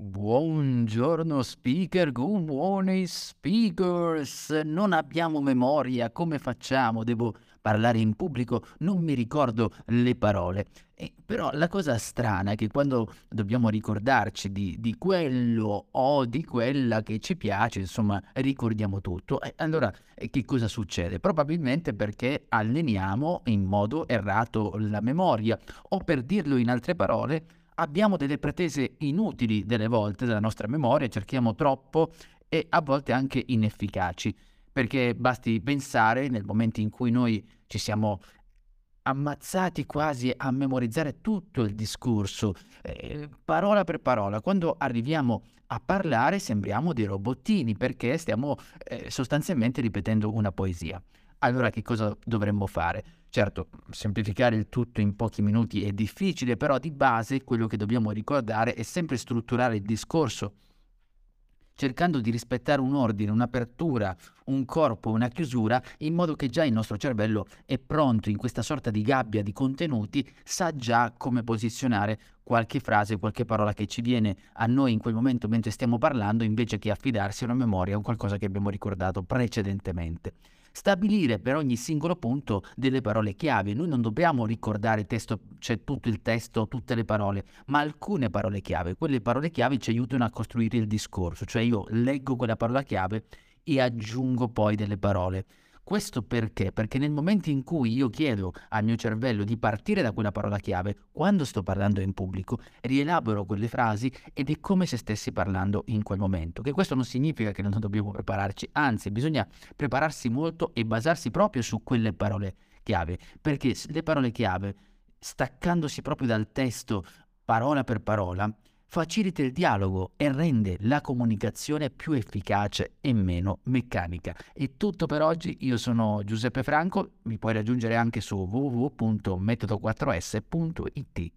Buongiorno speaker, good morning speakers. Non abbiamo memoria, come facciamo? Devo parlare in pubblico, non mi ricordo le parole. E, però la cosa strana è che quando dobbiamo ricordarci di, di quello o di quella che ci piace, insomma, ricordiamo tutto. E allora che cosa succede? Probabilmente perché alleniamo in modo errato la memoria o per dirlo in altre parole, abbiamo delle pretese inutili delle volte della nostra memoria, cerchiamo troppo e a volte anche inefficaci, perché basti pensare nel momento in cui noi ci siamo ammazzati quasi a memorizzare tutto il discorso, eh, parola per parola. Quando arriviamo a parlare sembriamo dei robottini perché stiamo eh, sostanzialmente ripetendo una poesia. Allora che cosa dovremmo fare? Certo, semplificare il tutto in pochi minuti è difficile, però di base quello che dobbiamo ricordare è sempre strutturare il discorso, cercando di rispettare un ordine, un'apertura, un corpo, una chiusura, in modo che già il nostro cervello è pronto in questa sorta di gabbia di contenuti, sa già come posizionare qualche frase, qualche parola che ci viene a noi in quel momento mentre stiamo parlando, invece che affidarsi a una memoria o qualcosa che abbiamo ricordato precedentemente stabilire per ogni singolo punto delle parole chiave. Noi non dobbiamo ricordare testo, cioè tutto il testo, tutte le parole, ma alcune parole chiave. Quelle parole chiave ci aiutano a costruire il discorso, cioè io leggo quella parola chiave e aggiungo poi delle parole. Questo perché? Perché nel momento in cui io chiedo al mio cervello di partire da quella parola chiave, quando sto parlando in pubblico, rielaboro quelle frasi ed è come se stessi parlando in quel momento. Che questo non significa che non dobbiamo prepararci, anzi bisogna prepararsi molto e basarsi proprio su quelle parole chiave, perché le parole chiave, staccandosi proprio dal testo parola per parola, facilita il dialogo e rende la comunicazione più efficace e meno meccanica. È tutto per oggi, io sono Giuseppe Franco, mi puoi raggiungere anche su www.metodo4s.it.